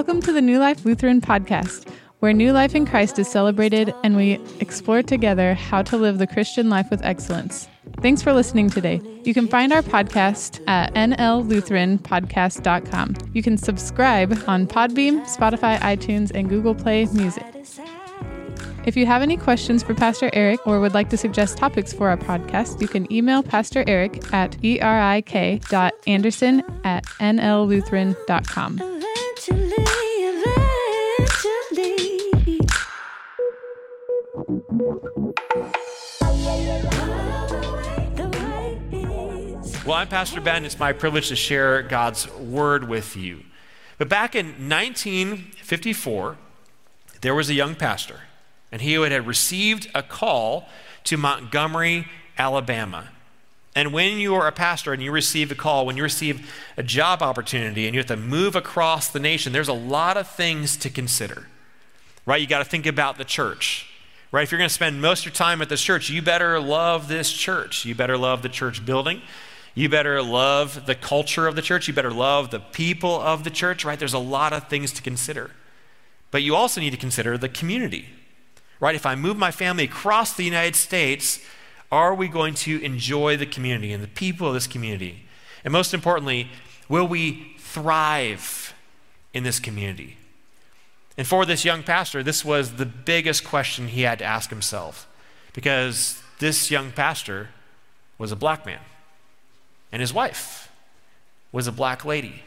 Welcome to the New Life Lutheran podcast, where new life in Christ is celebrated and we explore together how to live the Christian life with excellence. Thanks for listening today. You can find our podcast at nllutheranpodcast.com. You can subscribe on Podbean, Spotify, iTunes, and Google Play Music. If you have any questions for Pastor Eric or would like to suggest topics for our podcast, you can email Pastor Eric at erik.anderson at nllutheran.com. Well, I'm Pastor Ben. It's my privilege to share God's word with you. But back in 1954, there was a young pastor and he had received a call to Montgomery, Alabama. And when you are a pastor and you receive a call, when you receive a job opportunity and you have to move across the nation, there's a lot of things to consider. Right? You got to think about the church. Right? If you're going to spend most of your time at this church, you better love this church. You better love the church building. You better love the culture of the church. You better love the people of the church, right? There's a lot of things to consider. But you also need to consider the community right? If I move my family across the United States, are we going to enjoy the community and the people of this community? And most importantly, will we thrive in this community? And for this young pastor, this was the biggest question he had to ask himself because this young pastor was a black man, and his wife was a black lady.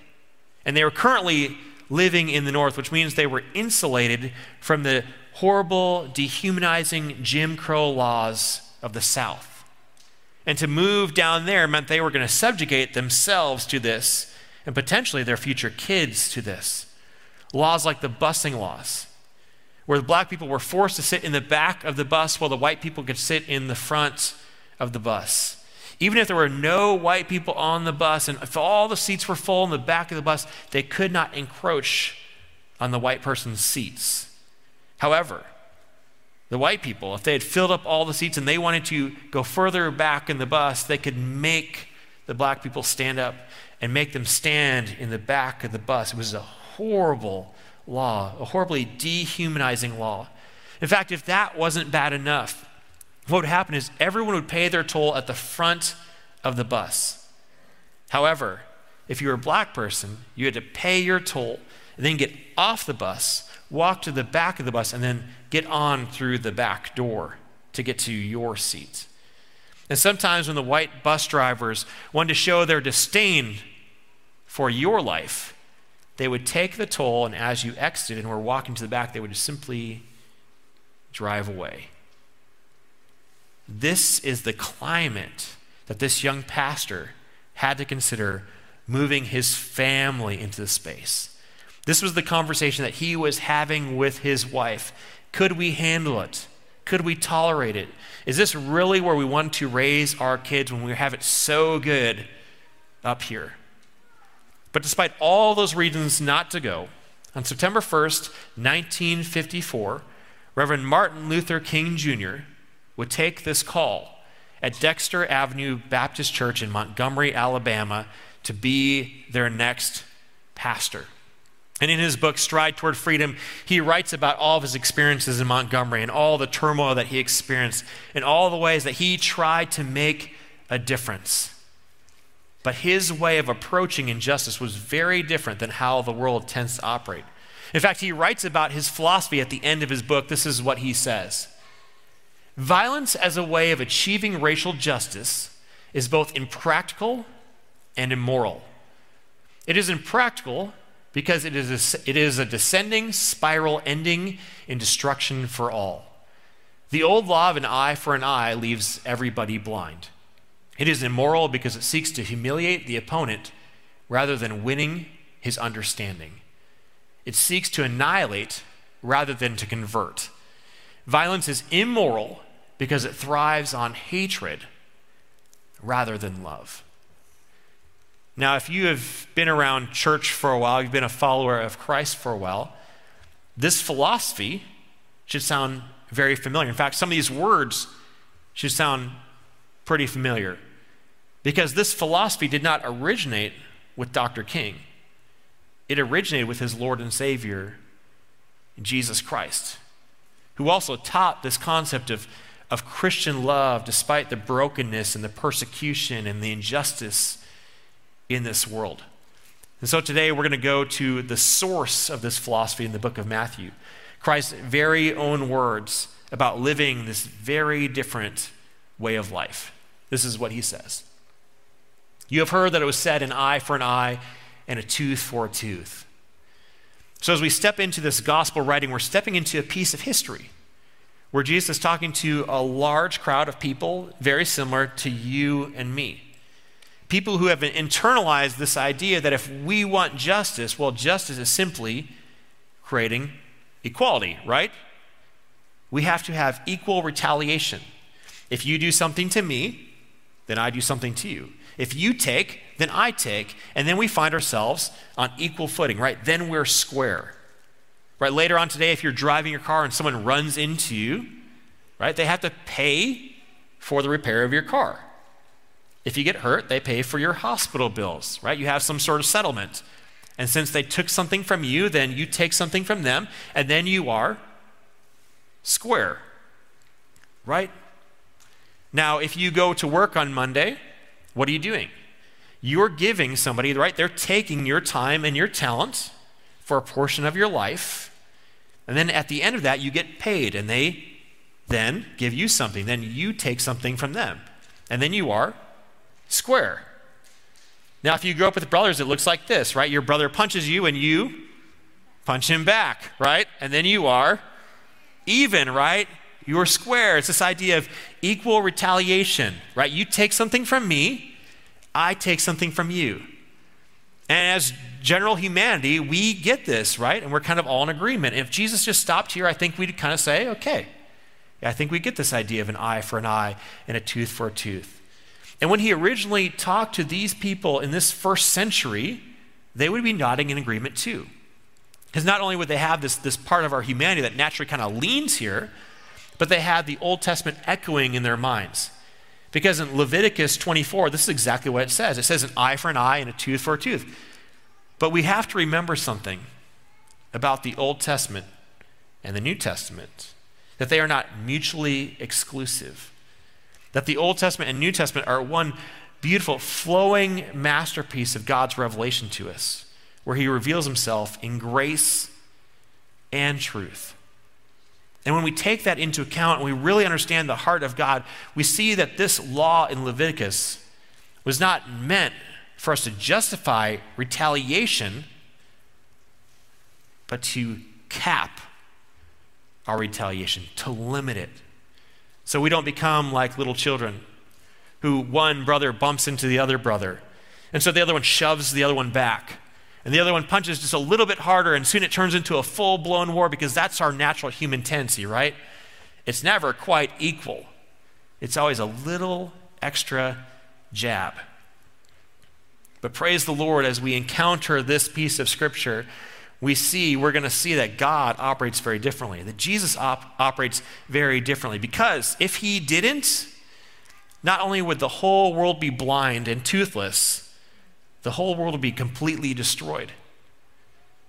And they were currently living in the North, which means they were insulated from the horrible, dehumanizing Jim Crow laws of the South. And to move down there meant they were going to subjugate themselves to this and potentially their future kids to this. Laws like the busing laws, where the black people were forced to sit in the back of the bus while the white people could sit in the front of the bus. Even if there were no white people on the bus and if all the seats were full in the back of the bus, they could not encroach on the white person's seats. However, the white people, if they had filled up all the seats and they wanted to go further back in the bus, they could make the black people stand up and make them stand in the back of the bus. It was a horrible law, a horribly dehumanizing law. In fact, if that wasn't bad enough, what would happen is everyone would pay their toll at the front of the bus. However, if you were a black person, you had to pay your toll and then get off the bus walk to the back of the bus, and then get on through the back door to get to your seat. And sometimes when the white bus drivers wanted to show their disdain for your life, they would take the toll, and as you exited and were walking to the back, they would just simply drive away. This is the climate that this young pastor had to consider moving his family into the space. This was the conversation that he was having with his wife. Could we handle it? Could we tolerate it? Is this really where we want to raise our kids when we have it so good up here? But despite all those reasons not to go, on September 1st, 1954, Reverend Martin Luther King Jr. would take this call at Dexter Avenue Baptist Church in Montgomery, Alabama, to be their next pastor. And in his book, Stride Toward Freedom, he writes about all of his experiences in Montgomery and all the turmoil that he experienced and all the ways that he tried to make a difference. But his way of approaching injustice was very different than how the world tends to operate. In fact, he writes about his philosophy at the end of his book. This is what he says Violence as a way of achieving racial justice is both impractical and immoral. It is impractical because it is a, it is a descending spiral ending in destruction for all. The old law of an eye for an eye leaves everybody blind. It is immoral because it seeks to humiliate the opponent rather than winning his understanding. It seeks to annihilate rather than to convert. Violence is immoral because it thrives on hatred rather than love. Now, if you have been around church for a while, you've been a follower of Christ for a while, this philosophy should sound very familiar. In fact, some of these words should sound pretty familiar because this philosophy did not originate with Dr. King. it originated with his Lord and Savior, Jesus Christ, who also taught this concept of, of Christian love despite the brokenness and the persecution and the injustice in this world. And so today we're going to go to the source of this philosophy in the book of Matthew. Christ's very own words about living this very different way of life. This is what he says You have heard that it was said, an eye for an eye and a tooth for a tooth. So, as we step into this gospel writing, we're stepping into a piece of history where Jesus is talking to a large crowd of people very similar to you and me. People who have internalized this idea that if we want justice, well, justice is simply creating equality, right? We have to have equal retaliation. If you do something to me, then I do something to you. If you take, then I take, and then we find ourselves on equal footing, right? Then we're square. Right? Later on today, if you're driving your car and someone runs into you, right, they have to pay for the repair of your car. If you get hurt, they pay for your hospital bills, right? You have some sort of settlement. And since they took something from you, then you take something from them, and then you are square. Right? Now, if you go to work on Monday, what are you doing? You're giving somebody, right? They're taking your time and your talent for a portion of your life. And then at the end of that, you get paid, and they then give you something. Then you take something from them. And then you are square. Now, if you grow up with brothers, it looks like this, right? Your brother punches you and you punch him back, right? And then you are even, right? You're square. It's this idea of equal retaliation, right? You take something from me, I take something from you. And as general humanity, we get this, right? And we're kind of all in agreement. If Jesus just stopped here, I think we'd kind of say, okay, I think we get this idea of an eye for an eye and a tooth for a tooth. And when he originally talked to these people in this first century, they would be nodding in agreement too. Because not only would they have this, this part of our humanity that naturally kind of leans here, but they had the Old Testament echoing in their minds. Because in Leviticus 24, this is exactly what it says it says an eye for an eye and a tooth for a tooth. But we have to remember something about the Old Testament and the New Testament that they are not mutually exclusive that the Old Testament and New Testament are one beautiful, flowing masterpiece of God's revelation to us, where He reveals Himself in grace and truth. And when we take that into account and we really understand the heart of God, we see that this law in Leviticus was not meant for us to justify retaliation, but to cap our retaliation, to limit it. So we don't become like little children who one brother bumps into the other brother. And so the other one shoves the other one back. And the other one punches just a little bit harder, and soon it turns into a full blown war because that's our natural human tendency, right? It's never quite equal, it's always a little extra jab. But praise the Lord as we encounter this piece of scripture we see, we're going to see that God operates very differently, that Jesus op- operates very differently. Because if he didn't, not only would the whole world be blind and toothless, the whole world would be completely destroyed.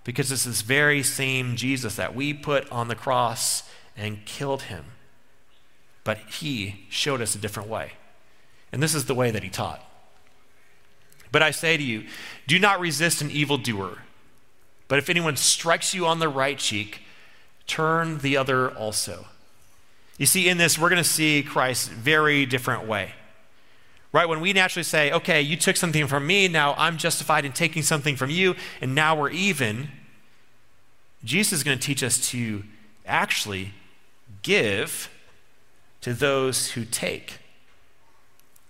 Because it's this very same Jesus that we put on the cross and killed him. But he showed us a different way. And this is the way that he taught. But I say to you, do not resist an evildoer. But if anyone strikes you on the right cheek, turn the other also. You see, in this, we're going to see Christ's very different way. Right? When we naturally say, okay, you took something from me, now I'm justified in taking something from you, and now we're even, Jesus is going to teach us to actually give to those who take.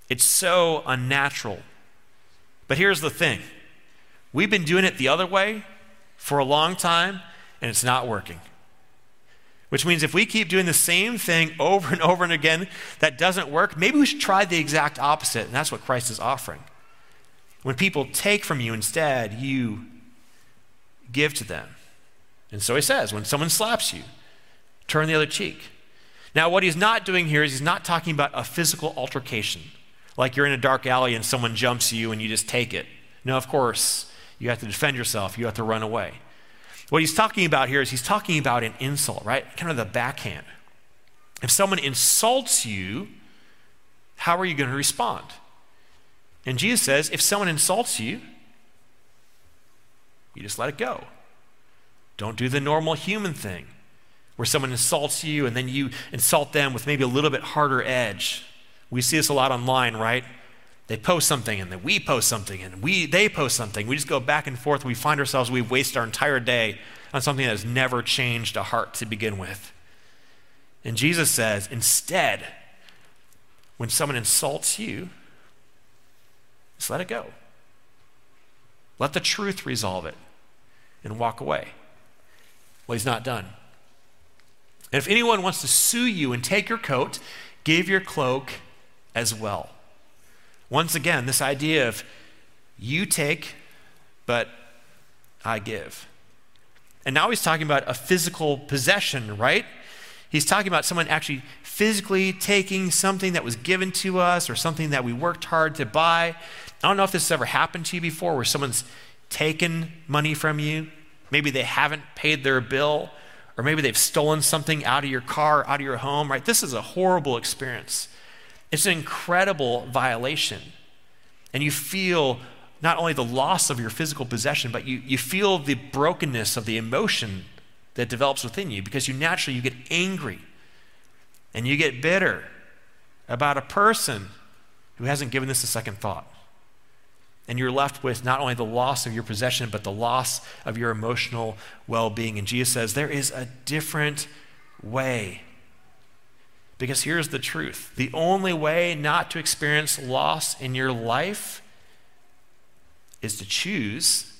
It's so unnatural. But here's the thing we've been doing it the other way for a long time and it's not working. Which means if we keep doing the same thing over and over and again that doesn't work, maybe we should try the exact opposite. And that's what Christ is offering. When people take from you instead, you give to them. And so he says, when someone slaps you, turn the other cheek. Now, what he's not doing here is he's not talking about a physical altercation, like you're in a dark alley and someone jumps you and you just take it. No, of course, You have to defend yourself. You have to run away. What he's talking about here is he's talking about an insult, right? Kind of the backhand. If someone insults you, how are you going to respond? And Jesus says, if someone insults you, you just let it go. Don't do the normal human thing where someone insults you and then you insult them with maybe a little bit harder edge. We see this a lot online, right? They post something and then we post something and we they post something. We just go back and forth. We find ourselves we waste our entire day on something that has never changed a heart to begin with. And Jesus says, instead, when someone insults you, just let it go. Let the truth resolve it and walk away. Well, he's not done. And if anyone wants to sue you and take your coat, give your cloak as well. Once again, this idea of you take, but I give. And now he's talking about a physical possession, right? He's talking about someone actually physically taking something that was given to us or something that we worked hard to buy. I don't know if this has ever happened to you before where someone's taken money from you. Maybe they haven't paid their bill, or maybe they've stolen something out of your car, out of your home, right? This is a horrible experience. It's an incredible violation. And you feel not only the loss of your physical possession, but you, you feel the brokenness of the emotion that develops within you because you naturally you get angry and you get bitter about a person who hasn't given this a second thought. And you're left with not only the loss of your possession, but the loss of your emotional well being. And Jesus says there is a different way. Because here's the truth the only way not to experience loss in your life is to choose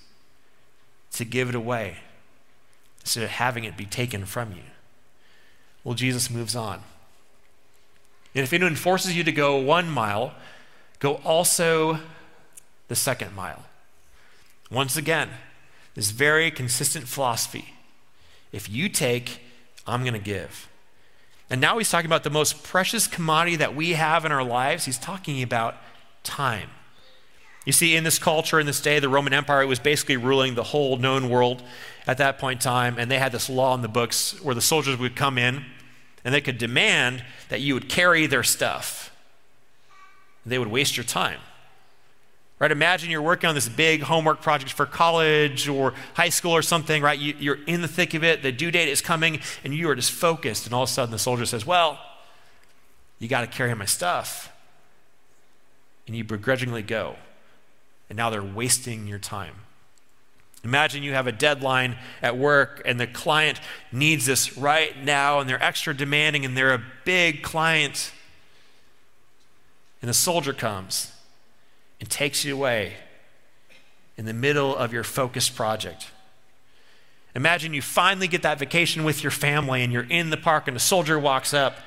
to give it away instead of having it be taken from you. Well, Jesus moves on. And if anyone forces you to go one mile, go also the second mile. Once again, this very consistent philosophy. If you take, I'm going to give. And now he's talking about the most precious commodity that we have in our lives. He's talking about time. You see, in this culture, in this day, the Roman Empire was basically ruling the whole known world at that point in time, and they had this law in the books where the soldiers would come in and they could demand that you would carry their stuff. They would waste your time. Right? Imagine you're working on this big homework project for college or high school or something, right? You, are in the thick of it, the due date is coming, and you are just focused, and all of a sudden the soldier says, Well, you got to carry my stuff. And you begrudgingly go. And now they're wasting your time. Imagine you have a deadline at work and the client needs this right now and they're extra demanding and they're a big client. And the soldier comes and takes you away in the middle of your focused project. Imagine you finally get that vacation with your family and you're in the park and a soldier walks up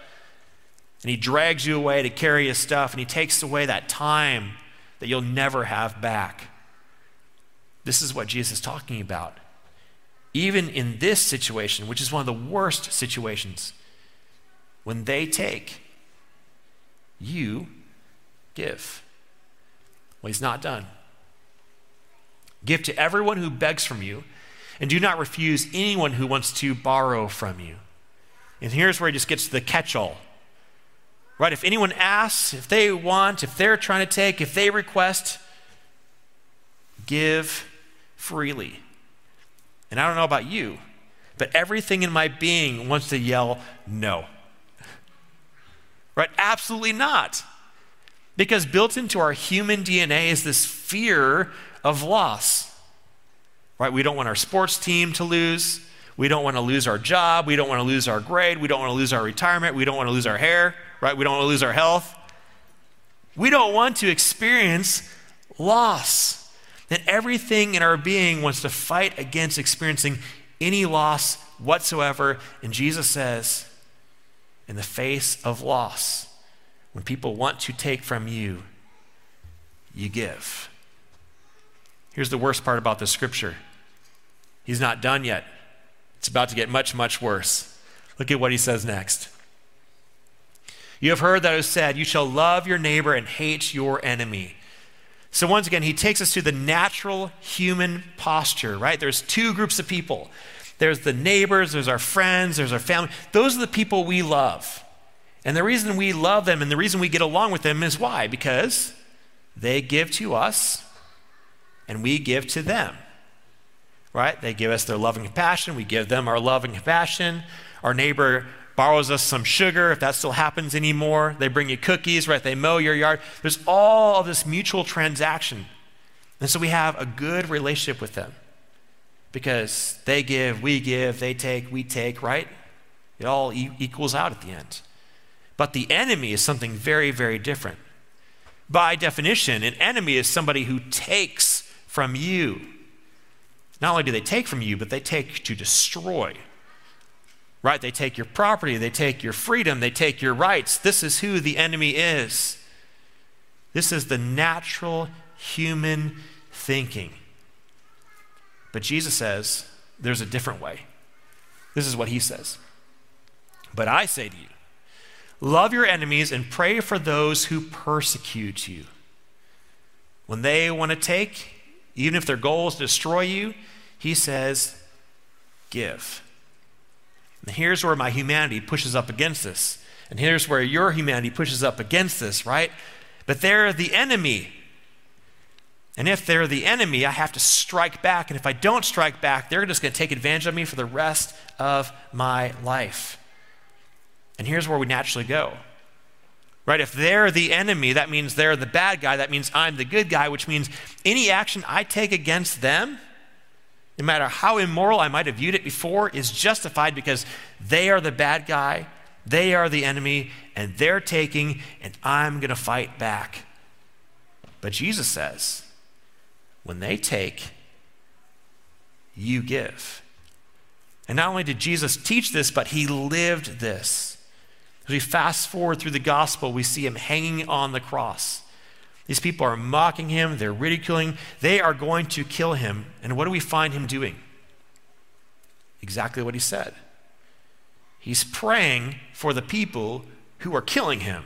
and he drags you away to carry his stuff and he takes away that time that you'll never have back. This is what Jesus is talking about. Even in this situation, which is one of the worst situations, when they take, you give. Well, he's not done. Give to everyone who begs from you, and do not refuse anyone who wants to borrow from you. And here's where he just gets to the catch all. Right? If anyone asks, if they want, if they're trying to take, if they request, give freely. And I don't know about you, but everything in my being wants to yell, no. Right? Absolutely not. Because built into our human DNA is this fear of loss. Right? We don't want our sports team to lose. We don't want to lose our job. We don't want to lose our grade. We don't want to lose our retirement. We don't want to lose our hair. Right? We don't want to lose our health. We don't want to experience loss that everything in our being wants to fight against experiencing any loss whatsoever. And Jesus says, in the face of loss, when people want to take from you, you give. Here's the worst part about this scripture He's not done yet. It's about to get much, much worse. Look at what he says next. You have heard that it was said, You shall love your neighbor and hate your enemy. So, once again, he takes us to the natural human posture, right? There's two groups of people there's the neighbors, there's our friends, there's our family. Those are the people we love. And the reason we love them and the reason we get along with them is why? Because they give to us and we give to them. Right? They give us their love and compassion, we give them our love and compassion. Our neighbor borrows us some sugar, if that still happens anymore. They bring you cookies, right? They mow your yard. There's all of this mutual transaction. And so we have a good relationship with them because they give, we give, they take, we take, right? It all e- equals out at the end. But the enemy is something very, very different. By definition, an enemy is somebody who takes from you. Not only do they take from you, but they take to destroy right? They take your property, they take your freedom, they take your rights. This is who the enemy is. This is the natural human thinking. But Jesus says there's a different way. This is what he says. But I say to you, love your enemies and pray for those who persecute you. When they want to take, even if their goal is to destroy you, he says, give. And here's where my humanity pushes up against this. And here's where your humanity pushes up against this, right? But they're the enemy. And if they're the enemy, I have to strike back. And if I don't strike back, they're just going to take advantage of me for the rest of my life. And here's where we naturally go. Right? If they're the enemy, that means they're the bad guy. That means I'm the good guy, which means any action I take against them no matter how immoral I might have viewed it before, is justified because they are the bad guy, they are the enemy, and they're taking, and I'm going to fight back. But Jesus says, when they take, you give. And not only did Jesus teach this, but he lived this. As we fast forward through the gospel, we see him hanging on the cross. These people are mocking him, they're ridiculing, they are going to kill him. And what do we find him doing? Exactly what he said. He's praying for the people who are killing him.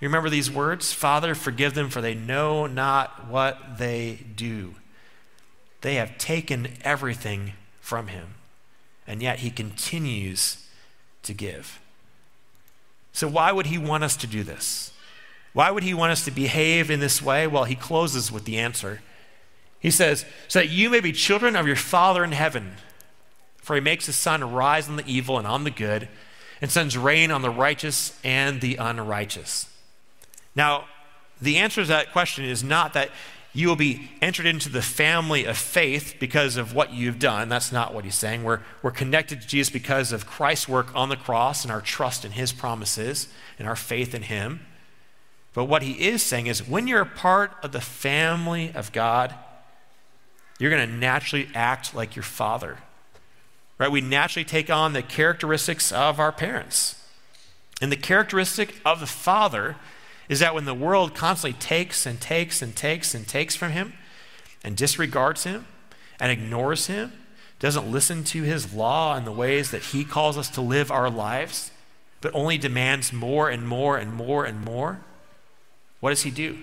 You remember these words? Father, forgive them, for they know not what they do. They have taken everything from him, and yet he continues to give. So, why would he want us to do this? Why would he want us to behave in this way? Well, he closes with the answer. He says, So that you may be children of your Father in heaven. For he makes his sun rise on the evil and on the good, and sends rain on the righteous and the unrighteous. Now, the answer to that question is not that you will be entered into the family of faith because of what you've done. That's not what he's saying. We're, we're connected to Jesus because of Christ's work on the cross and our trust in his promises and our faith in him. But what he is saying is when you're a part of the family of God, you're going to naturally act like your father. Right? We naturally take on the characteristics of our parents. And the characteristic of the father is that when the world constantly takes and takes and takes and takes from him and disregards him and ignores him, doesn't listen to his law and the ways that he calls us to live our lives, but only demands more and more and more and more, what does he do?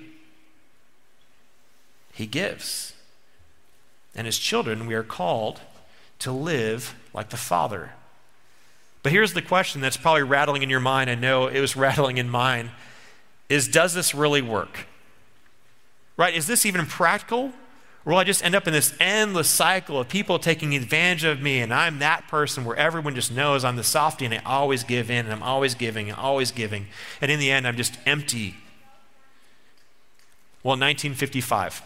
He gives. And as children, we are called to live like the Father. But here's the question that's probably rattling in your mind. I know it was rattling in mine. Is does this really work? Right? Is this even practical? Or will I just end up in this endless cycle of people taking advantage of me and I'm that person where everyone just knows I'm the softy and I always give in and I'm always giving and always giving. And in the end, I'm just empty well, in 1955,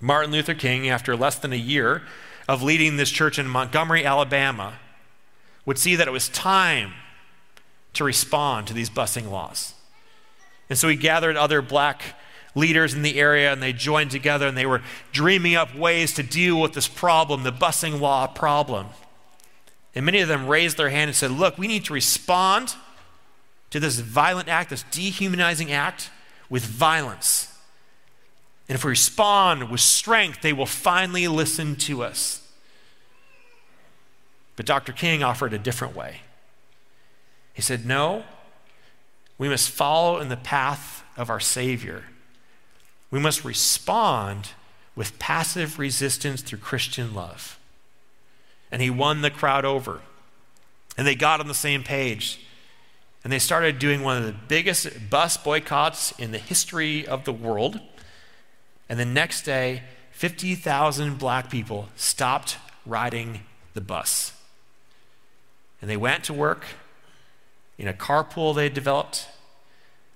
Martin Luther King, after less than a year of leading this church in Montgomery, Alabama, would see that it was time to respond to these busing laws. And so he gathered other black leaders in the area and they joined together and they were dreaming up ways to deal with this problem, the busing law problem. And many of them raised their hand and said, Look, we need to respond to this violent act, this dehumanizing act, with violence. And if we respond with strength, they will finally listen to us. But Dr. King offered a different way. He said, No, we must follow in the path of our Savior. We must respond with passive resistance through Christian love. And he won the crowd over. And they got on the same page. And they started doing one of the biggest bus boycotts in the history of the world. And the next day, 50,000 black people stopped riding the bus. And they went to work in a carpool they developed.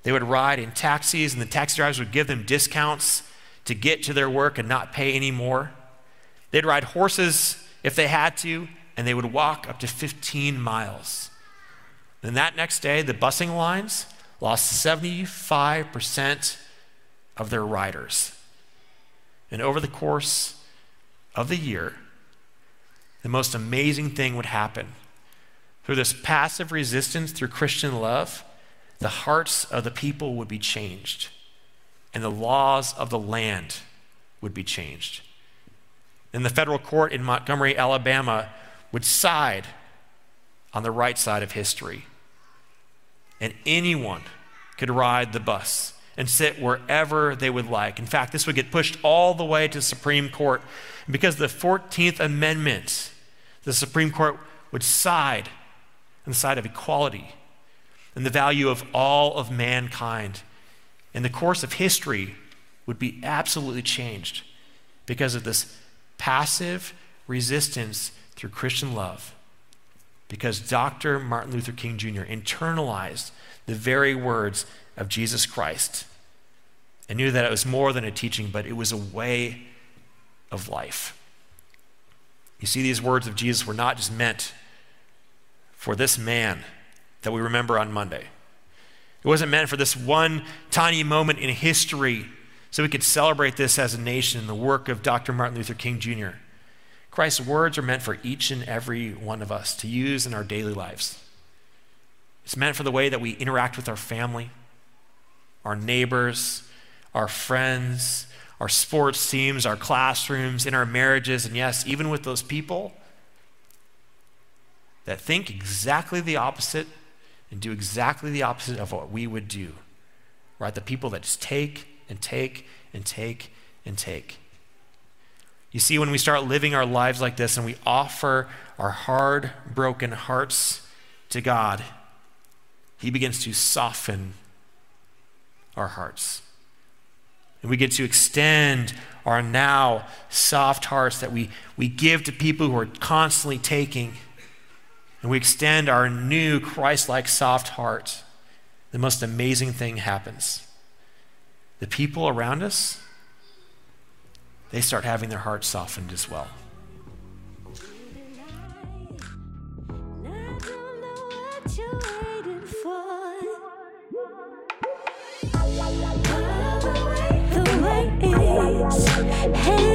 They would ride in taxis, and the taxi drivers would give them discounts to get to their work and not pay any more. They'd ride horses if they had to, and they would walk up to 15 miles. Then that next day, the busing lines lost 75% of their riders. And over the course of the year, the most amazing thing would happen. Through this passive resistance, through Christian love, the hearts of the people would be changed, and the laws of the land would be changed. And the federal court in Montgomery, Alabama, would side on the right side of history. And anyone could ride the bus and sit wherever they would like. In fact, this would get pushed all the way to the Supreme Court. Because the 14th Amendment, the Supreme Court would side the side of equality and the value of all of mankind. And the course of history would be absolutely changed because of this passive resistance through Christian love. Because Dr. Martin Luther King Jr. internalized the very words of Jesus Christ and knew that it was more than a teaching, but it was a way of life. You see, these words of Jesus were not just meant for this man that we remember on Monday. It wasn't meant for this one tiny moment in history so we could celebrate this as a nation in the work of Dr. Martin Luther King Jr. Christ's words are meant for each and every one of us to use in our daily lives. It's meant for the way that we interact with our family, our neighbors, our friends, our sports teams, our classrooms, in our marriages, and yes, even with those people that think exactly the opposite and do exactly the opposite of what we would do. Right? The people that just take and take and take and take. You see, when we start living our lives like this and we offer our hard, broken hearts to God, He begins to soften our hearts. And we get to extend our now soft hearts that we, we give to people who are constantly taking and we extend our new Christ like soft heart, the most amazing thing happens. The people around us, they start having their hearts softened as well. Hey